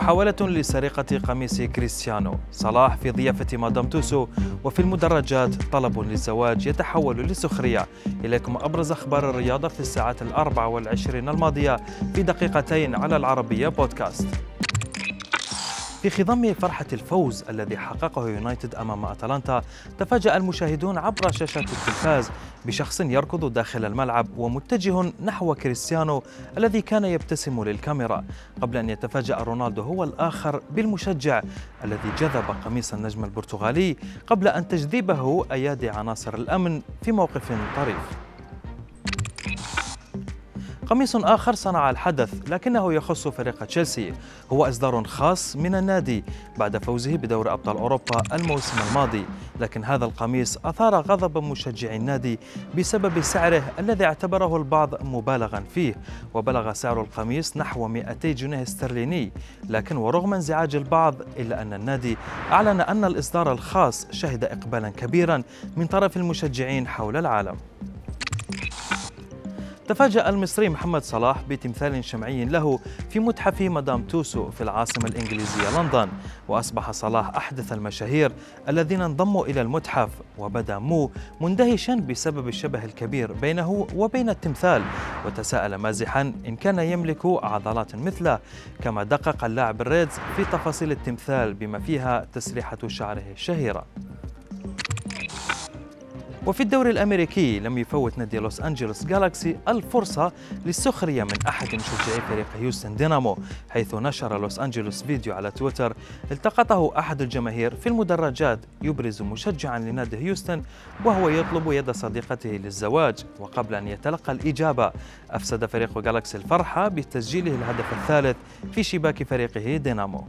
محاولة لسرقة قميص كريستيانو. صلاح في ضيافة مدام توسو وفي المدرجات طلب للزواج يتحول لسخرية إليكم أبرز أخبار الرياضة في الساعات الأربع والعشرين الماضية في دقيقتين على العربية بودكاست. في خضم فرحة الفوز الذي حققه يونايتد أمام أتلانتا تفاجأ المشاهدون عبر شاشات التلفاز بشخص يركض داخل الملعب ومتجه نحو كريستيانو الذي كان يبتسم للكاميرا. قبل أن يتفاجأ رونالدو هو الآخر بالمشجع الذي جذب قميص النجم البرتغالي قبل أن تجذبه أيادي عناصر الأمن في موقف طريف. قميص آخر صنع الحدث لكنه يخص فريق تشيلسي. هو إصدار خاص من النادي بعد فوزه بدور أبطال أوروبا الموسم الماضي. لكن هذا القميص أثار غضب مشجعي النادي بسبب سعره الذي اعتبره البعض مبالغا فيه. وبلغ سعر القميص نحو 200 جنيه استرليني. لكن ورغم انزعاج البعض إلا أن النادي أعلن أن الإصدار الخاص شهد إقبالا كبيرا من طرف المشجعين حول العالم. تفاجأ المصري محمد صلاح بتمثال شمعي له في متحف مدام توسو في العاصمة الإنجليزية لندن. وأصبح صلاح أحدث المشاهير الذين انضموا إلى المتحف وبدا مو مندهشا بسبب الشبه الكبير بينه وبين التمثال. وتساءل مازحا إن كان يملك عضلات مثله كما دقق اللاعب الريدز في تفاصيل التمثال بما فيها تسريحة شعره الشهيرة. وفي الدوري الأمريكي لم يفوت نادي لوس أنجلوس جالاكسي الفرصة للسخرية من أحد مشجعي فريق هيوستن دينامو حيث نشر لوس أنجلوس فيديو على تويتر التقطه أحد الجماهير في المدرجات يبرز مشجعا لنادي هيوستن وهو يطلب يد صديقته للزواج وقبل أن يتلقى الإجابة. أفسد فريق جالاكسي الفرحة بتسجيله الهدف الثالث في شباك فريقه دينامو.